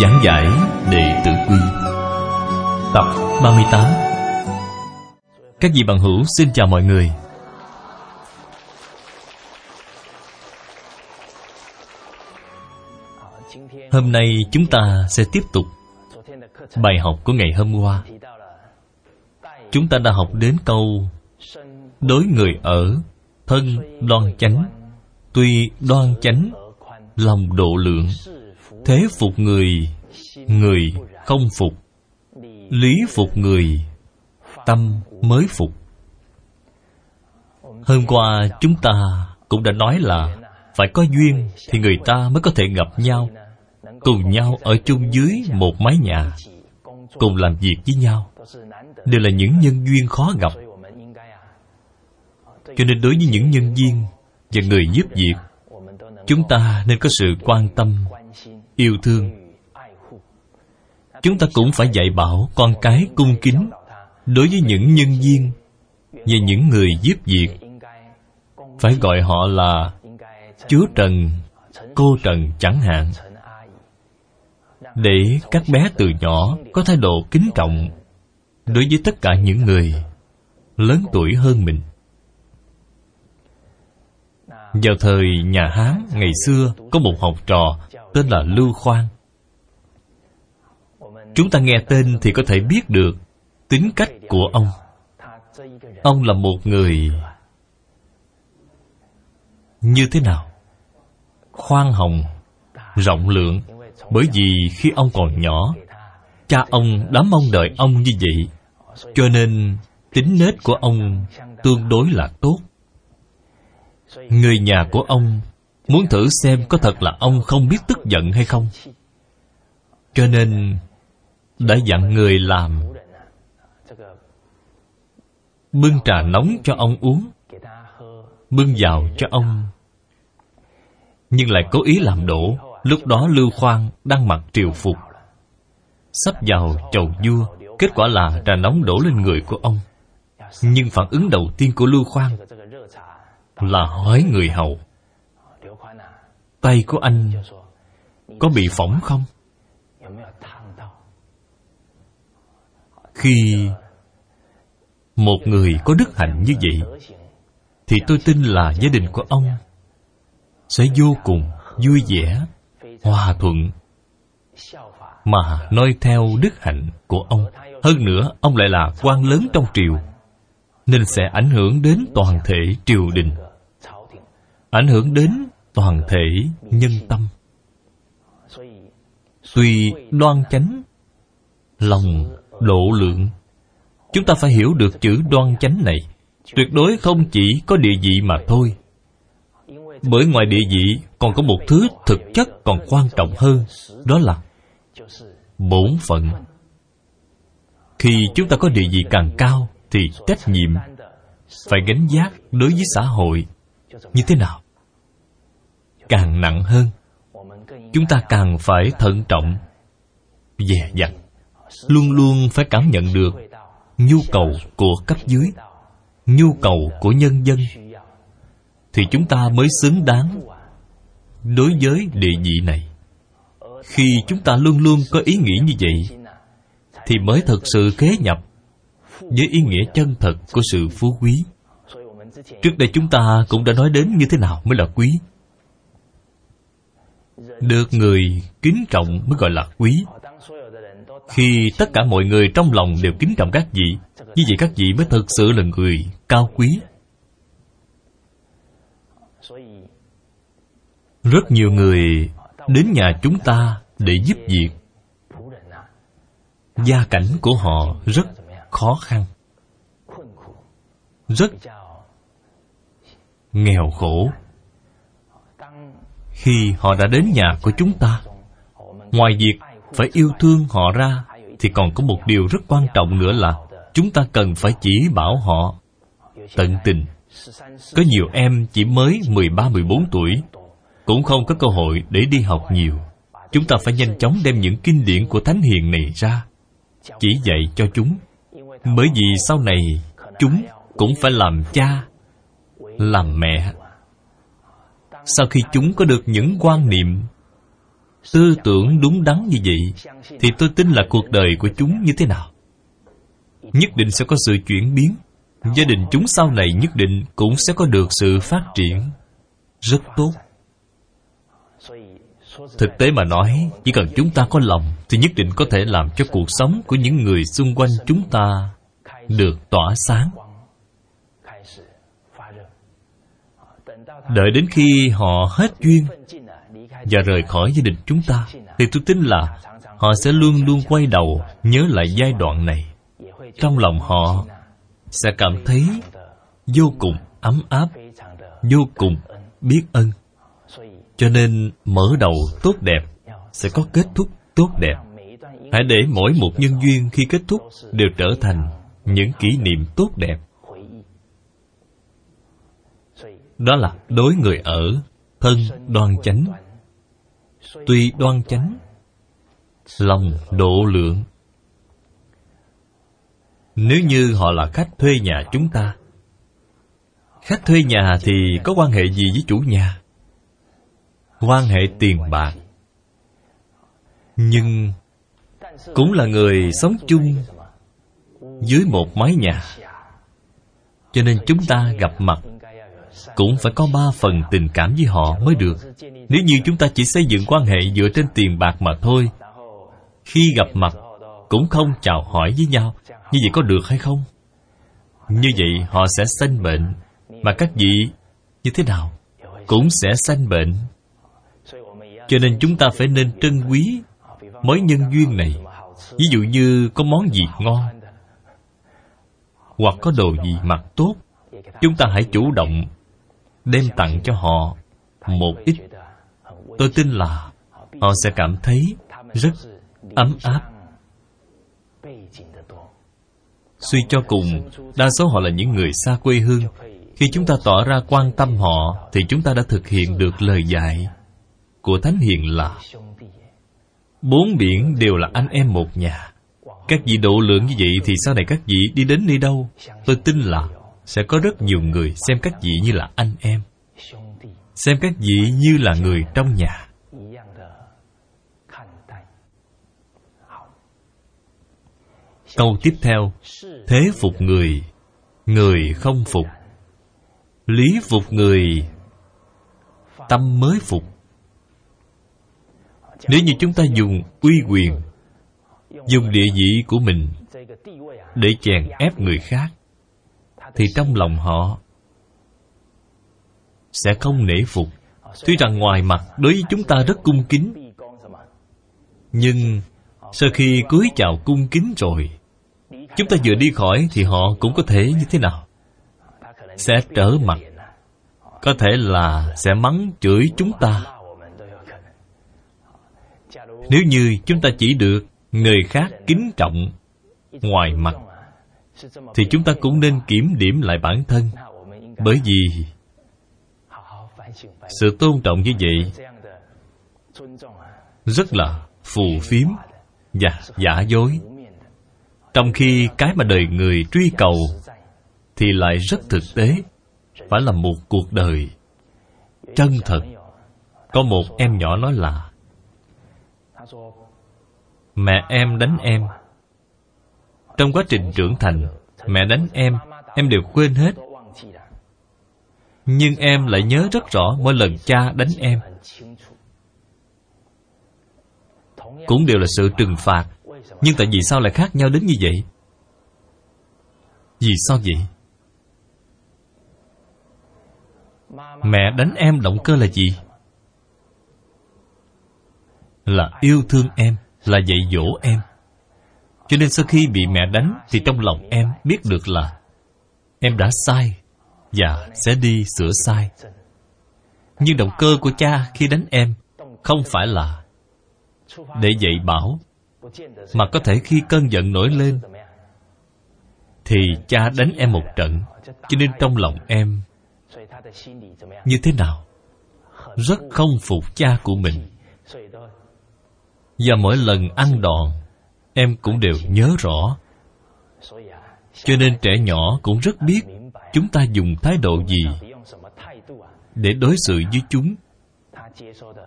Giảng giải Đệ Tử Quy. Tập 38 Các vị bằng hữu xin chào mọi người. Hôm nay chúng ta sẽ tiếp tục bài học của ngày hôm qua. Chúng ta đã học đến câu Đối người ở, Thân đoan chánh, Tuy đoan chánh, Lòng độ lượng. Thế phục người Người không phục. Lý phục người, Tâm mới phục. Hôm qua chúng ta cũng đã nói là Phải có duyên thì người ta mới có thể gặp nhau, Cùng nhau ở chung dưới một mái nhà, Cùng làm việc với nhau. Đều là những nhân duyên khó gặp. Cho nên đối với những nhân viên Và người giúp việc, Chúng ta nên có sự quan tâm Yêu thương. Chúng ta cũng phải dạy bảo con cái cung kính Đối với những nhân viên Và những người giúp việc. Phải gọi họ là Chú Trần, cô Trần chẳng hạn. Để các bé từ nhỏ có thái độ kính trọng Đối với tất cả những người lớn tuổi hơn mình. Vào thời nhà Hán ngày xưa Có một học trò tên là Lưu Khoan. Chúng ta nghe tên thì có thể biết được Tính cách của ông. Ông là một người Như thế nào? Khoan hồng, Rộng lượng, Bởi vì khi ông còn nhỏ, Cha ông đã mong đợi ông như vậy, Cho nên tính nết của ông tương đối là tốt. Người nhà của ông Muốn thử xem có thật là ông không biết tức giận hay không. Cho nên, Đã dặn người làm. Bưng trà nóng cho ông uống. Bưng vào cho ông. Nhưng lại cố ý làm đổ. Lúc đó Lưu Khoan đang mặc triều phục. Sắp vào chầu vua, Kết quả là trà nóng đổ lên người của ông. Nhưng phản ứng đầu tiên của Lưu Khoan là hỏi người hầu tay của anh có bị phỏng không? Khi một người có đức hạnh như vậy, thì tôi tin là gia đình của ông sẽ vô cùng vui vẻ, hòa thuận, mà noi theo đức hạnh của ông. Hơn nữa, ông lại là quan lớn trong triều, nên sẽ ảnh hưởng đến toàn thể triều đình, ảnh hưởng đến toàn thể nhân tâm. Tuy đoan chánh, lòng độ lượng, chúng ta phải hiểu được chữ đoan chánh này. Tuyệt đối không chỉ có địa vị mà thôi. Bởi ngoài địa vị, còn có một thứ thực chất còn quan trọng hơn, đó là bổn phận. Khi chúng ta có địa vị càng cao, thì trách nhiệm phải gánh giác đối với xã hội như thế nào? Càng nặng hơn. Chúng ta càng phải thận trọng, dè dặt, luôn luôn phải cảm nhận được nhu cầu của cấp dưới, nhu cầu của nhân dân. Thì chúng ta mới xứng đáng đối với địa vị này. Khi chúng ta luôn luôn có ý nghĩ như vậy, thì mới thật sự kế nhập với ý nghĩa chân thật của sự phú quý. Trước đây chúng ta cũng đã nói đến như thế nào mới là quý được người kính trọng mới gọi là quý. Khi tất cả mọi người trong lòng đều kính trọng các vị, như vậy các vị mới thực sự là người cao quý. Rất nhiều người đến nhà chúng ta để giúp việc. Gia cảnh của họ rất khó khăn. Rất nghèo khổ khi họ đã đến nhà của chúng ta. Ngoài việc phải yêu thương họ ra thì còn có một điều rất quan trọng nữa là chúng ta cần phải chỉ bảo họ tận tình. Có nhiều em chỉ mới 13, 14 tuổi cũng không có cơ hội để đi học nhiều. Chúng ta phải nhanh chóng đem những kinh điển của thánh hiền này ra chỉ dạy cho chúng. Bởi vì sau này chúng cũng phải làm cha làm mẹ sau khi chúng có được những quan niệm tư tưởng đúng đắn như vậy, thì tôi tin là cuộc đời của chúng như thế nào. Nhất định sẽ có sự chuyển biến. Gia đình chúng sau này nhất định cũng sẽ có được sự phát triển rất tốt. Thực tế mà nói, chỉ cần chúng ta có lòng thì nhất định có thể làm cho cuộc sống của những người xung quanh chúng ta được tỏa sáng. Đợi đến khi họ hết duyên và rời khỏi gia đình chúng ta, thì tôi tin là họ sẽ luôn luôn quay đầu nhớ lại giai đoạn này. Trong lòng họ sẽ cảm thấy vô cùng ấm áp, vô cùng biết ơn. Cho nên mở đầu tốt đẹp sẽ có kết thúc tốt đẹp. Hãy để mỗi một nhân duyên khi kết thúc đều trở thành những kỷ niệm tốt đẹp đó là đối người ở, thân đoan chánh. Tuy đoan chánh, lòng độ lượng. Nếu như họ là khách thuê nhà chúng ta, khách thuê nhà thì có quan hệ gì với chủ nhà? Quan hệ tiền bạc. Nhưng cũng là người sống chung dưới một mái nhà, cho nên chúng ta gặp mặt cũng phải có ba phần tình cảm với họ mới được. Nếu như chúng ta chỉ xây dựng quan hệ dựa trên tiền bạc mà thôi, khi gặp mặt cũng không chào hỏi với nhau, như vậy có được hay không? Như vậy họ sẽ sanh bệnh. Mà các vị như thế nào? Cũng sẽ sanh bệnh. Cho nên chúng ta phải nên trân quý mối nhân duyên này. Ví dụ như có món gì ngon hoặc có đồ gì mặc tốt, chúng ta hãy chủ động đem tặng cho họ một ít. Tôi tin là họ sẽ cảm thấy rất ấm áp. Suy cho cùng, đa số họ là những người xa quê hương. Khi chúng ta tỏ ra quan tâm họ, thì chúng ta đã thực hiện được lời dạy của thánh hiền là bốn biển đều là anh em một nhà. Các vị độ lượng như vậy thì sau này các vị đi đến nơi đâu? Tôi tin là sẽ có rất nhiều người xem các vị như là anh em, xem các vị như là người trong nhà. Câu tiếp theo, thế phục người người không phục. Lý phục người, tâm mới phục. Nếu như chúng ta dùng uy quyền, dùng địa vị của mình để chèn ép người khác thì trong lòng họ sẽ không nể phục. Tuy rằng ngoài mặt đối với chúng ta rất cung kính, nhưng sau khi cúi chào cung kính rồi, chúng ta vừa đi khỏi thì họ cũng có thể như thế nào? Sẽ trở mặt. Có thể là sẽ mắng chửi chúng ta. Nếu như chúng ta chỉ được người khác kính trọng ngoài mặt thì chúng ta cũng nên kiểm điểm lại bản thân. Bởi vì sự tôn trọng như vậy rất là phù phiếm và giả dối. Trong khi cái mà đời người truy cầu thì lại rất thực tế, phải là một cuộc đời chân thật. Có một em nhỏ nói là, mẹ em đánh em trong quá trình trưởng thành, mẹ đánh em em đều quên hết. Nhưng em lại nhớ rất rõ mỗi lần cha đánh em. Cũng đều là sự trừng phạt. Nhưng tại vì sao lại khác nhau đến như vậy? Vì sao vậy? Mẹ đánh em động cơ là gì? Là yêu thương em, là dạy dỗ em cho nên sau khi bị mẹ đánh, thì trong lòng em biết được là em đã sai và sẽ đi sửa sai. Nhưng động cơ của cha khi đánh em không phải là để dạy bảo, mà có thể khi cơn giận nổi lên thì cha đánh em một trận. Cho nên trong lòng em như thế nào? Rất không phục cha của mình. Và mỗi lần ăn đòn em cũng đều nhớ rõ. Cho nên trẻ nhỏ cũng rất biết chúng ta dùng thái độ gì để đối xử với chúng.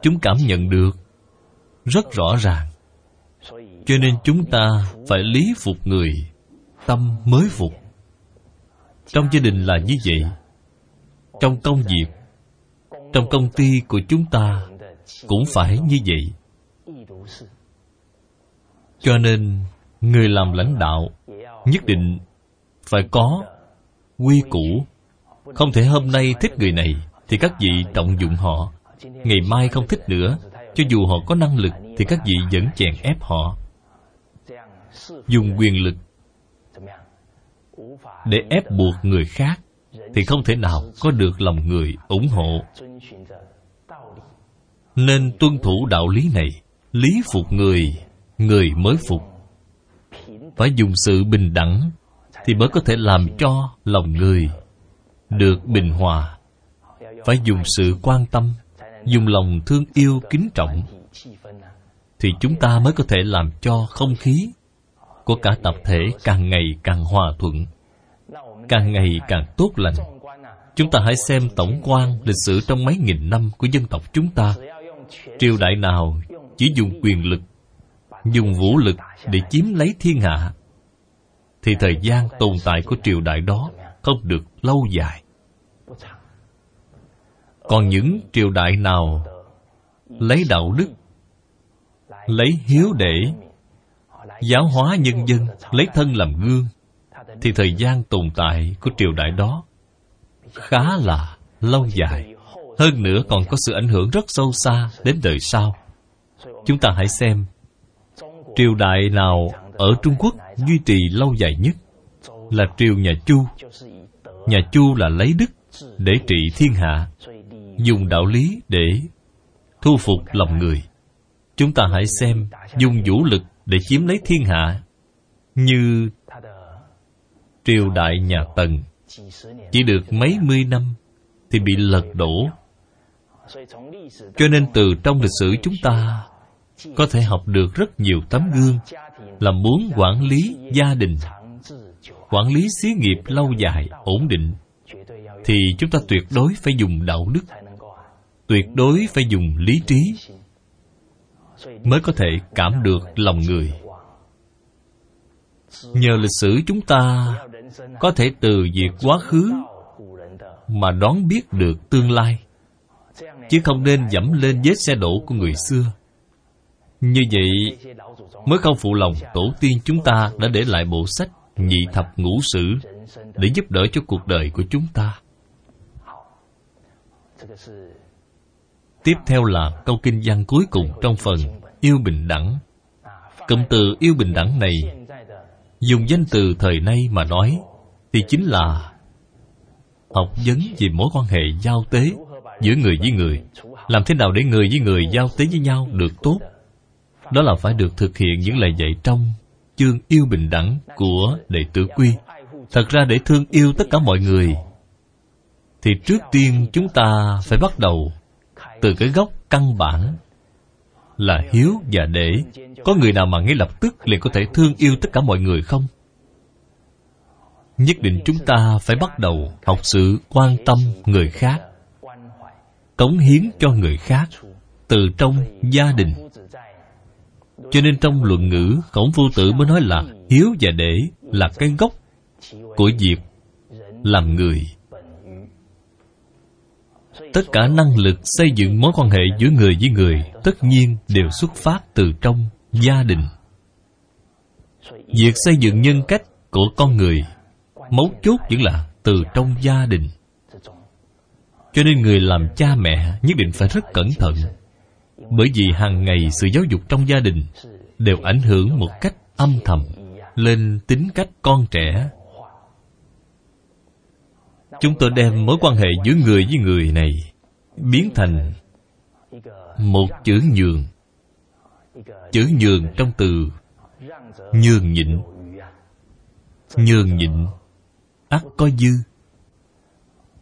Chúng cảm nhận được rất rõ ràng. Cho nên chúng ta phải lý phục người, tâm mới phục. Trong gia đình là như vậy. Trong công việc, trong công ty của chúng ta cũng phải như vậy cho nên người làm lãnh đạo nhất định phải có quy củ. Không thể hôm nay thích người này thì các vị trọng dụng họ. Ngày mai không thích nữa, cho dù họ có năng lực thì các vị vẫn chèn ép họ. Dùng quyền lực để ép buộc người khác thì không thể nào có được lòng người ủng hộ. Nên tuân thủ đạo lý này, lý phục người người mới phục. Phải dùng sự bình đẳng thì mới có thể làm cho lòng người được bình hòa. Phải dùng sự quan tâm, dùng lòng thương yêu, kính trọng thì chúng ta mới có thể làm cho không khí của cả tập thể càng ngày càng hòa thuận, càng ngày càng tốt lành. Chúng ta hãy xem tổng quan lịch sử trong mấy nghìn năm của dân tộc chúng ta. Triều đại nào chỉ dùng quyền lực dùng vũ lực để chiếm lấy thiên hạ. Thì thời gian tồn tại của triều đại đó không được lâu dài. Còn những triều đại nào lấy đạo đức, lấy hiếu để giáo hóa nhân dân, lấy thân làm gương, thì thời gian tồn tại của triều đại đó khá là lâu dài. Hơn nữa còn có sự ảnh hưởng rất sâu xa đến đời sau. Chúng ta hãy xem triều đại nào ở trung quốc duy trì lâu dài nhất là triều nhà chu. Nhà chu là lấy đức để trị thiên hạ, dùng đạo lý để thu phục lòng người. Chúng ta hãy xem dùng vũ lực để chiếm lấy thiên hạ như triều đại nhà tần. Chỉ được mấy mươi năm thì bị lật đổ. Cho nên từ trong lịch sử chúng ta có thể học được rất nhiều tấm gương là muốn quản lý gia đình, quản lý xí nghiệp lâu dài, ổn định, thì chúng ta tuyệt đối phải dùng đạo đức, tuyệt đối phải dùng lý trí mới có thể cảm được lòng người. Nhờ lịch sử chúng ta có thể từ việc quá khứ mà đoán biết được tương lai, chứ không nên dẫm lên vết xe đổ của người xưa như vậy, mới không phụ lòng tổ tiên chúng ta đã để lại bộ sách nhị thập ngũ sử để giúp đỡ cho cuộc đời của chúng ta. Tiếp theo là câu kinh văn cuối cùng trong phần yêu bình đẳng. Cụm từ yêu bình đẳng này dùng danh từ thời nay mà nói thì chính là học vấn về mối quan hệ giao tế giữa người với người. Làm thế nào để người với người giao tế với nhau được tốt? Đó là phải được thực hiện những lời dạy trong chương yêu bình đẳng của đệ tử quy. Thật ra để thương yêu tất cả mọi người, thì trước tiên chúng ta phải bắt đầu từ cái gốc căn bản là hiếu và để có người nào mà ngay lập tức liền có thể thương yêu tất cả mọi người không? Nhất định chúng ta phải bắt đầu học sự quan tâm người khác, cống hiến cho người khác từ trong gia đình cho nên trong luận ngữ, khổng phu tử mới nói là hiếu và để là cái gốc của việc làm người. Tất cả năng lực xây dựng mối quan hệ giữa người với người tất nhiên đều xuất phát từ trong gia đình. Việc xây dựng nhân cách của con người mấu chốt vẫn là từ trong gia đình. Cho nên người làm cha mẹ nhất định phải rất cẩn thận bởi vì hàng ngày sự giáo dục trong gia đình đều ảnh hưởng một cách âm thầm lên tính cách con trẻ. Chúng tôi đem mối quan hệ giữa người với người này biến thành một chữ nhường. Chữ nhường trong từ nhường nhịn. Nhường nhịn ắt có dư.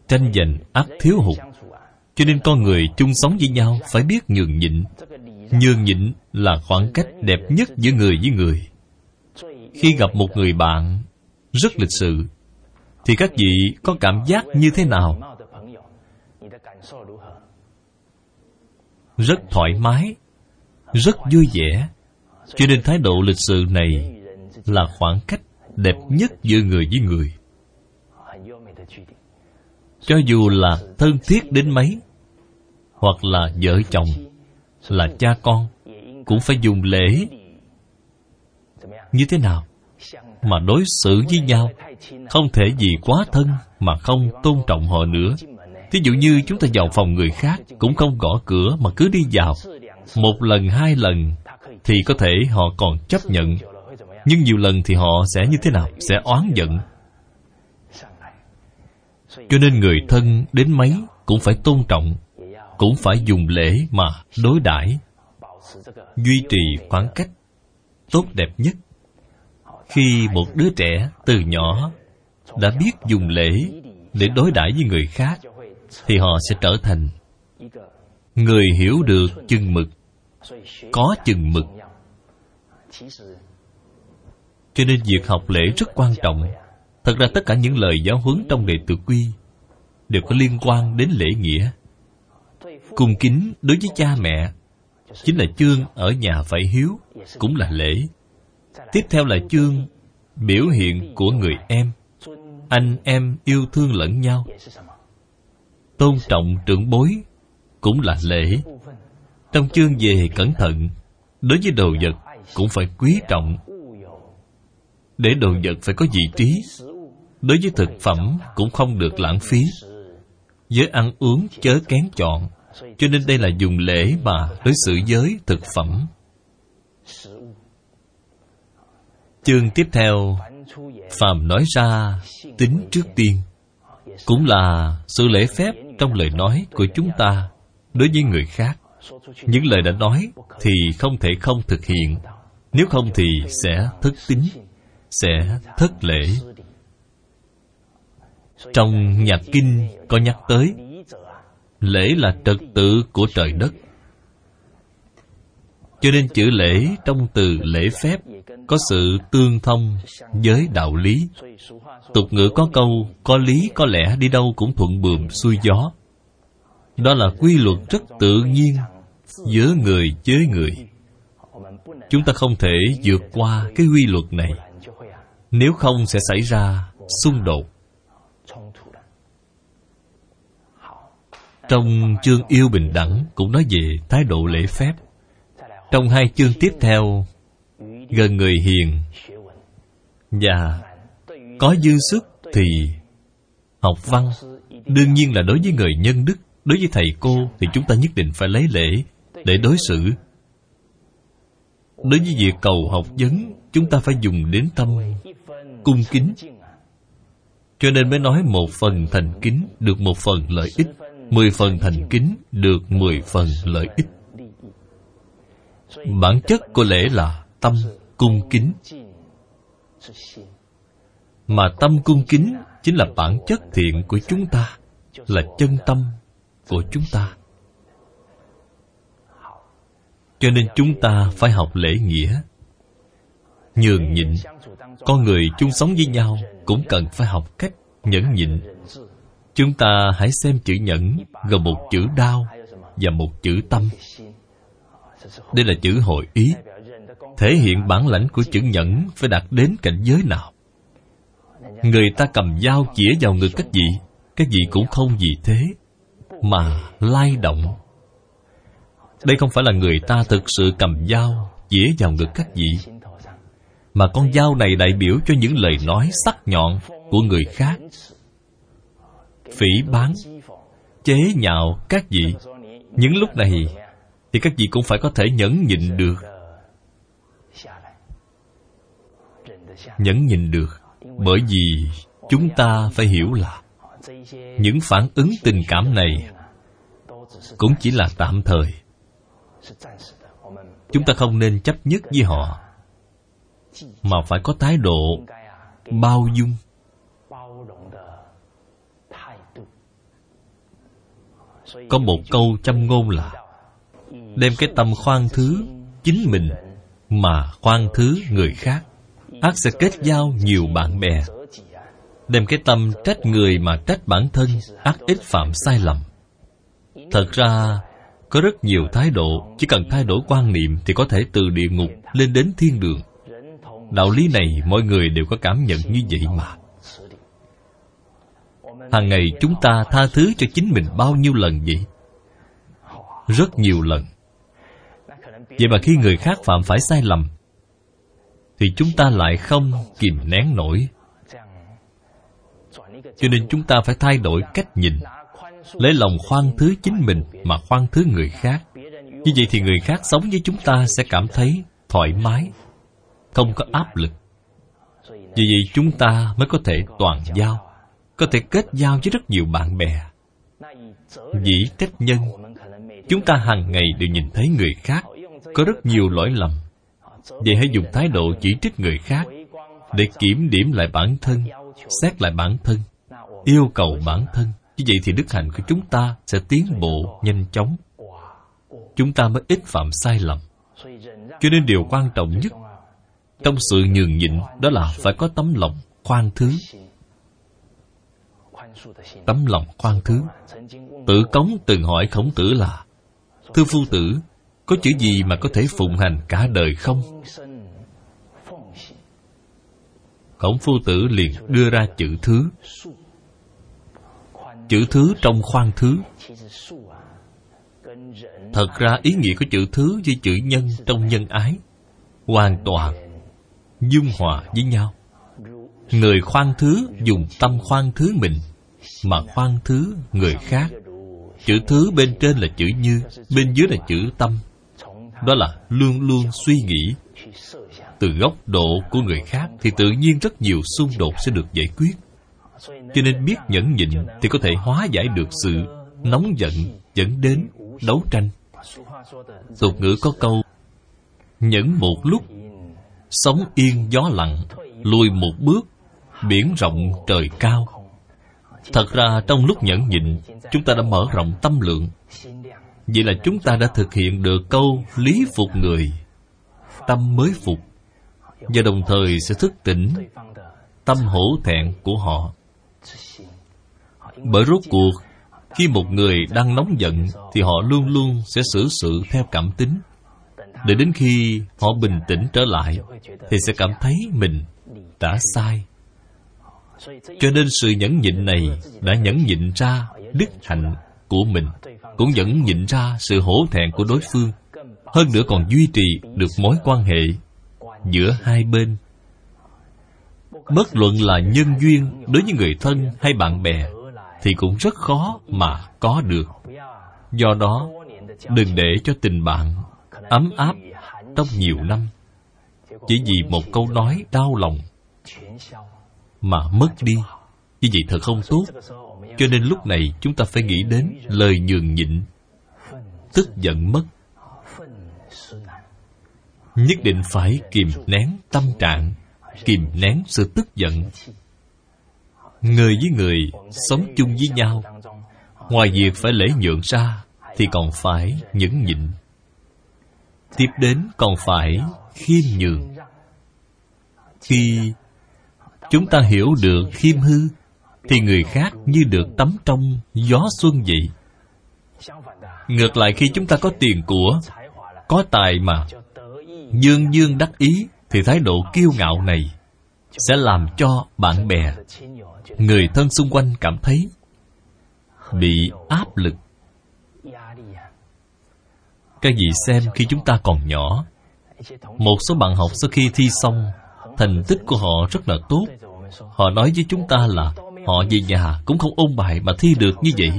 Tranh giành ắt thiếu hụt cho nên con người chung sống với nhau phải biết nhường nhịn. Nhường nhịn là khoảng cách đẹp nhất giữa người với người. Khi gặp một người bạn rất lịch sự, thì các vị có cảm giác như thế nào? Rất thoải mái, rất vui vẻ. Cho nên thái độ lịch sự này là khoảng cách đẹp nhất giữa người với người cho dù là thân thiết đến mấy, hoặc là vợ chồng, là cha con, cũng phải dùng lễ. Như thế nào mà đối xử với nhau không thể vì quá thân mà không tôn trọng họ nữa? Thí dụ như chúng ta vào phòng người khác cũng không gõ cửa mà cứ đi vào. Một lần, hai lần thì có thể họ còn chấp nhận. Nhưng nhiều lần thì họ sẽ như thế nào? Sẽ oán giận cho nên người thân đến mấy cũng phải tôn trọng, cũng phải dùng lễ mà đối đãi. Duy trì khoảng cách tốt đẹp nhất. Khi một đứa trẻ từ nhỏ đã biết dùng lễ để đối đãi với người khác, thì họ sẽ trở thành người hiểu được chừng mực, có chừng mực. Cho nên việc học lễ rất quan trọng thật ra tất cả những lời giáo huấn trong đề tự quy đều có liên quan đến lễ nghĩa. Cung kính đối với cha mẹ chính là chương ở nhà phải hiếu, cũng là lễ. Tiếp theo là chương biểu hiện của người em. Anh em yêu thương lẫn nhau. Tôn trọng trưởng bối cũng là lễ. Trong chương về cẩn thận, đối với đồ vật cũng phải quý trọng. Để đồ vật phải có vị trí đối với thực phẩm cũng không được lãng phí. Với ăn uống chớ kén chọn, cho nên đây là dùng lễ mà đối xử với thực phẩm. Chương tiếp theo, phàm nói ra tính trước tiên, cũng là sự lễ phép trong lời nói của chúng ta đối với người khác. Những lời đã nói thì không thể không thực hiện, nếu không thì sẽ thất tính, sẽ thất lễ trong nhạc kinh có nhắc tới, lễ là trật tự của trời đất. Cho nên chữ lễ trong từ lễ phép có sự tương thông với đạo lý. Tục ngữ có câu, có lý, có lẽ đi đâu cũng thuận buồm xuôi gió. Đó là quy luật rất tự nhiên, giữa người với người. Chúng ta không thể vượt qua cái quy luật này. Nếu không sẽ xảy ra xung đột. Trong chương yêu bình đẳng cũng nói về thái độ lễ phép. Trong hai chương tiếp theo, gần người hiền. Và có dư sức thì học văn. Đương nhiên là đối với người nhân đức, đối với thầy cô thì chúng ta nhất định phải lấy lễ để đối xử. Đối với việc cầu học vấn, chúng ta phải dùng đến tâm cung kính. Cho nên mới nói một phần thành kính được một phần lợi ích mười phần thành kính được mười phần lợi ích. Bản chất của lễ là tâm cung kính. Mà tâm cung kính chính là bản chất thiện của chúng ta, là chân tâm của chúng ta. Cho nên chúng ta phải học lễ nghĩa. Nhường nhịn. Con người chung sống với nhau cũng cần phải học cách nhẫn nhịn chúng ta hãy xem chữ nhẫn gồm một chữ đau và một chữ tâm. Đây là chữ hội ý. Thể hiện bản lãnh của chữ nhẫn phải đạt đến cảnh giới nào? Người ta cầm dao chĩa vào ngực các vị các vị cũng không vì thế mà lay động. Đây không phải là người ta thực sự cầm dao chĩa vào ngực các vị mà con dao này đại biểu cho những lời nói sắc nhọn của người khác phỉ bán, chế nhạo các vị. Những lúc này thì các vị cũng phải có thể nhẫn nhịn được. Nhẫn nhịn được, bởi vì chúng ta phải hiểu là những phản ứng tình cảm này cũng chỉ là tạm thời. Chúng ta không nên chấp nhất với họ, mà phải có thái độ bao dung. Có một câu châm ngôn là, đem cái tâm khoan thứ chính mình, mà khoan thứ người khác, ác sẽ kết giao nhiều bạn bè. Đem cái tâm trách người mà trách bản thân, ác ít phạm sai lầm. Thật ra, có rất nhiều thái độ, chỉ cần thay đổi quan niệm thì có thể từ địa ngục lên đến thiên đường. Đạo lý này mọi người đều có cảm nhận như vậy mà hàng ngày chúng ta tha thứ cho chính mình bao nhiêu lần vậy? Rất nhiều lần. Vậy mà khi người khác phạm phải sai lầm, thì chúng ta lại không kìm nén nổi. Cho nên chúng ta phải thay đổi cách nhìn, lấy lòng khoan thứ chính mình mà khoan thứ người khác. Như vậy thì người khác sống với chúng ta sẽ cảm thấy thoải mái, không có áp lực. Vì vậy chúng ta mới có thể toàn giao có thể kết giao với rất nhiều bạn bè. Dĩ trách nhân, chúng ta hàng ngày đều nhìn thấy người khác có rất nhiều lỗi lầm. Vậy hãy dùng thái độ chỉ trích người khác để kiểm điểm lại bản thân, xét lại bản thân, yêu cầu bản thân. Như vậy thì đức hạnh của chúng ta sẽ tiến bộ nhanh chóng. Chúng ta mới ít phạm sai lầm. Cho nên điều quan trọng nhất trong sự nhường nhịn đó là phải có tấm lòng khoan thứ tấm lòng khoan thứ. Tự cống từng hỏi khổng tử là, thưa phu tử, có chữ gì mà có thể phụng hành cả đời không? Khổng phu tử liền đưa ra chữ thứ. Chữ thứ trong khoan thứ. Thật ra ý nghĩa của chữ thứ với chữ nhân trong nhân ái hoàn toàn dung hòa với nhau. Người khoan thứ dùng tâm khoan thứ mình mà khoan thứ người khác. Chữ thứ bên trên là chữ như, bên dưới là chữ tâm. Đó là luôn luôn suy nghĩ. Từ góc độ của người khác thì tự nhiên rất nhiều xung đột sẽ được giải quyết. Cho nên biết nhẫn nhịn thì có thể hóa giải được sự nóng giận dẫn đến đấu tranh. Tục ngữ có câu, nhẫn một lúc, sống yên gió lặng, lùi một bước, biển rộng trời cao thật ra trong lúc nhẫn nhịn, chúng ta đã mở rộng tâm lượng. Vậy là chúng ta đã thực hiện được câu lý phục người, tâm mới phục. Và đồng thời sẽ thức tỉnh tâm hổ thẹn của họ. Bởi rốt cuộc, khi một người đang nóng giận, thì họ luôn luôn sẽ xử sự theo cảm tính. Để đến khi họ bình tĩnh trở lại, thì sẽ cảm thấy mình đã sai cho nên sự nhẫn nhịn này đã nhẫn nhịn ra đức hạnh của mình, cũng nhẫn nhịn ra sự hổ thẹn của đối phương. Hơn nữa còn duy trì được mối quan hệ giữa hai bên. Bất luận là nhân duyên đối với người thân hay bạn bè, thì cũng rất khó mà có được. Do đó, đừng để cho tình bạn ấm áp trong nhiều năm. Chỉ vì một câu nói đau lòng mà mất đi. Như vậy thật không tốt. Cho nên lúc này chúng ta phải nghĩ đến lời nhường nhịn, tức giận mất. Nhất định phải kìm nén tâm trạng, kìm nén sự tức giận. Người với người sống chung với nhau, ngoài việc phải lễ nhượng ra thì còn phải nhẫn nhịn. Tiếp đến còn phải khiêm nhường. Khi chúng ta hiểu được khiêm hư, thì người khác như được tắm trong gió xuân vậy. Ngược lại khi chúng ta có tiền của, có tài mà dương dương đắc ý, thì thái độ kiêu ngạo này sẽ làm cho bạn bè, người thân xung quanh cảm thấy bị áp lực. Các vị xem khi chúng ta còn nhỏ, một số bạn học sau khi thi xong, thành tích của họ rất là tốt họ nói với chúng ta là họ về nhà cũng không ôn bài mà thi được như vậy.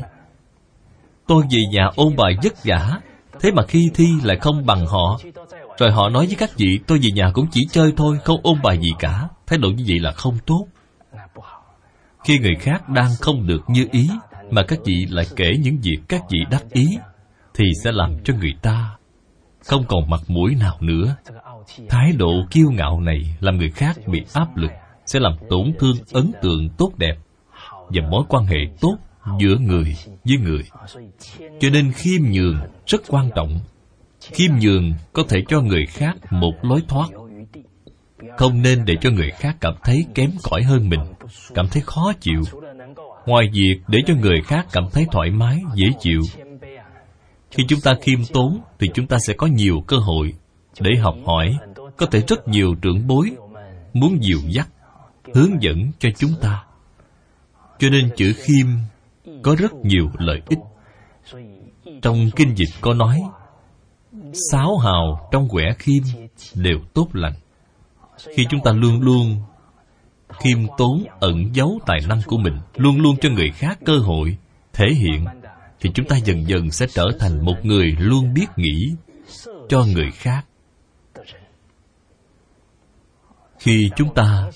Tôi về nhà ôn bài vất vả, thế mà khi thi lại không bằng họ. Rồi họ nói với các vị, tôi về nhà cũng chỉ chơi thôi, không ôn bài gì cả. Thái độ như vậy là không tốt. Khi người khác đang không được như ý, mà các vị lại kể những việc các vị đắc ý, thì sẽ làm cho người ta không còn mặt mũi nào nữa. Thái độ kiêu ngạo này làm người khác bị áp lực sẽ làm tổn thương ấn tượng tốt đẹp và mối quan hệ tốt giữa người với người. Cho nên khiêm nhường rất quan trọng. Khiêm nhường có thể cho người khác một lối thoát. Không nên để cho người khác cảm thấy kém cỏi hơn mình, cảm thấy khó chịu. Ngoài việc để cho người khác cảm thấy thoải mái, dễ chịu. Khi chúng ta khiêm tốn thì chúng ta sẽ có nhiều cơ hội để học hỏi, có thể rất nhiều trưởng bối muốn dìu dắt hướng dẫn cho chúng ta. Cho nên chữ khiêm có rất nhiều lợi ích. Trong kinh dịch có nói sáu hào trong quẻ khiêm đều tốt lành. Khi chúng ta luôn luôn khiêm tốn, ẩn giấu tài năng của mình, luôn luôn cho người khác cơ hội thể hiện, thì chúng ta dần dần sẽ trở thành một người luôn biết nghĩ cho người khác. Khi chúng ta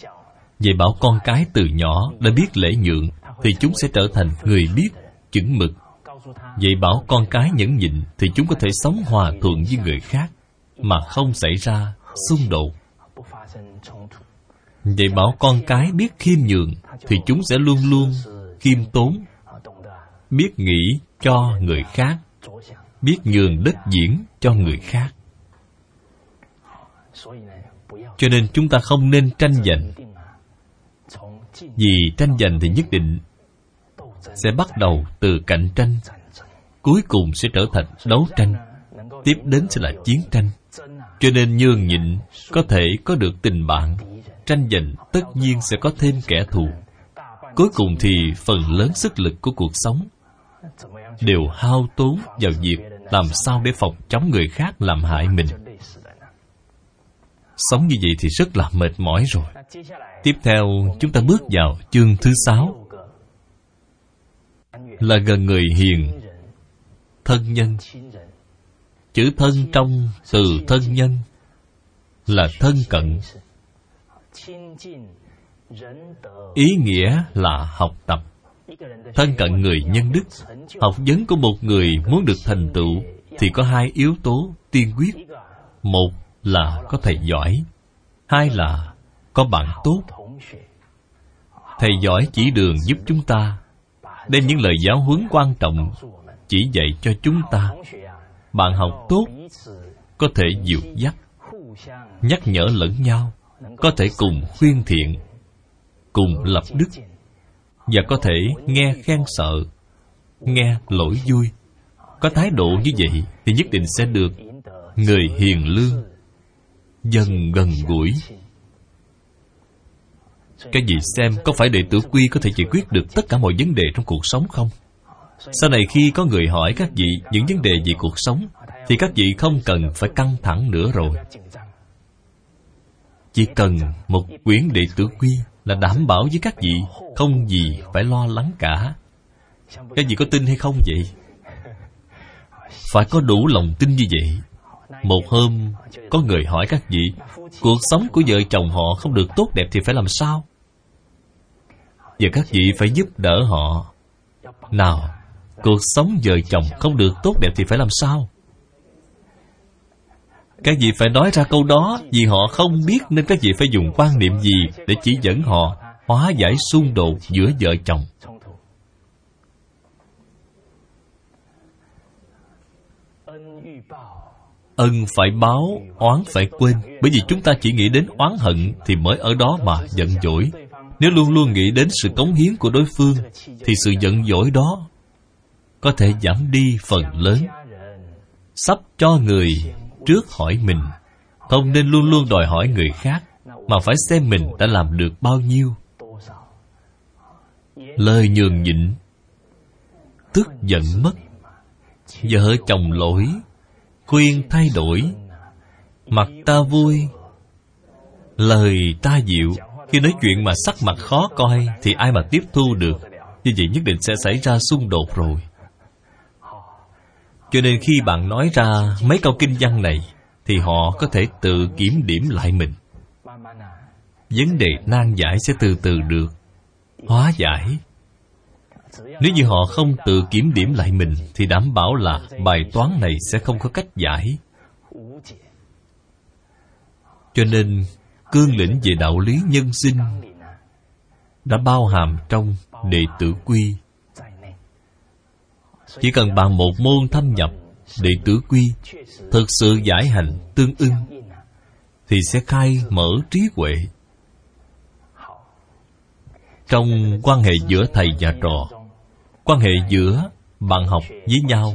dạy bảo con cái từ nhỏ đã biết lễ nhượng, thì chúng sẽ trở thành người biết, chững mực. Dạy bảo con cái nhẫn nhịn, thì chúng có thể sống hòa thuận với người khác, mà không xảy ra xung đột. Dạy bảo con cái biết khiêm nhường thì chúng sẽ luôn luôn khiêm tốn, biết nghĩ cho người khác, biết nhường đất diễn cho người khác. Cho nên chúng ta không nên tranh giành vì tranh giành thì nhất định sẽ bắt đầu từ cạnh tranh. Cuối cùng sẽ trở thành đấu tranh. Tiếp đến sẽ là chiến tranh. Cho nên nhường nhịn có thể có được tình bạn. Tranh giành tất nhiên sẽ có thêm kẻ thù. Cuối cùng thì phần lớn sức lực của cuộc sống đều hao tốn vào việc làm sao để phòng chống người khác làm hại mình. Sống như vậy thì rất là mệt mỏi rồi tiếp theo, chúng ta bước vào chương thứ sáu. Là gần người hiền, thân nhân. Chữ thân trong từ thân nhân là thân cận. Ý nghĩa là học tập. Thân cận người nhân đức. Học vấn của một người muốn được thành tựu thì có hai yếu tố tiên quyết. Một là có thầy giỏi, hai là có bạn tốt. Thầy giỏi chỉ đường giúp chúng ta, đem những lời giáo huấn quan trọng chỉ dạy cho chúng ta. Bạn học tốt, có thể dìu dắt, nhắc nhở lẫn nhau, có thể cùng khuyên thiện, cùng lập đức, và có thể nghe khen sợ, nghe lỗi vui. Có thái độ như vậy thì nhất định sẽ được người hiền lương, dần gần gũi cái gì xem có phải đệ tử quy có thể giải quyết được tất cả mọi vấn đề trong cuộc sống không? Sau này khi có người hỏi các vị những vấn đề về cuộc sống, thì các vị không cần phải căng thẳng nữa rồi. Chỉ cần một quyển đệ tử quy là đảm bảo với các vị, không gì phải lo lắng cả. Các vị có tin hay không vậy? Phải có đủ lòng tin như vậy một hôm, có người hỏi các vị, cuộc sống của vợ chồng họ không được tốt đẹp thì phải làm sao? Và các vị phải giúp đỡ họ. Nào, cuộc sống vợ chồng không được tốt đẹp thì phải làm sao? Các vị phải nói ra câu đó vì họ không biết nên các vị phải dùng quan niệm gì để chỉ dẫn họ hóa giải xung đột giữa vợ chồng. Ân phải báo, oán phải quên. Bởi vì chúng ta chỉ nghĩ đến oán hận thì mới ở đó mà giận dỗi. Nếu luôn luôn nghĩ đến sự cống hiến của đối phương, thì sự giận dỗi đó có thể giảm đi phần lớn. Sắp cho người trước hỏi mình, không nên luôn luôn đòi hỏi người khác, mà phải xem mình đã làm được bao nhiêu. Lời nhường nhịn, tức giận mất vợ chồng lỗi khuyên thay đổi. Mặt ta vui, lời ta dịu. Khi nói chuyện mà sắc mặt khó coi thì ai mà tiếp thu được. Như vậy nhất định sẽ xảy ra xung đột rồi. Cho nên khi bạn nói ra mấy câu kinh văn này thì họ có thể tự kiểm điểm lại mình. Vấn đề nan giải sẽ từ từ được hóa giải nếu như họ không tự kiểm điểm lại mình, thì đảm bảo là bài toán này sẽ không có cách giải. Cho nên, cương lĩnh về đạo lý nhân sinh đã bao hàm trong đệ tử quy. Chỉ cần bằng một môn thâm nhập đệ tử quy, thực sự giải hành tương ưng, thì sẽ khai mở trí huệ. Trong quan hệ giữa thầy và trò quan hệ giữa bạn học với nhau.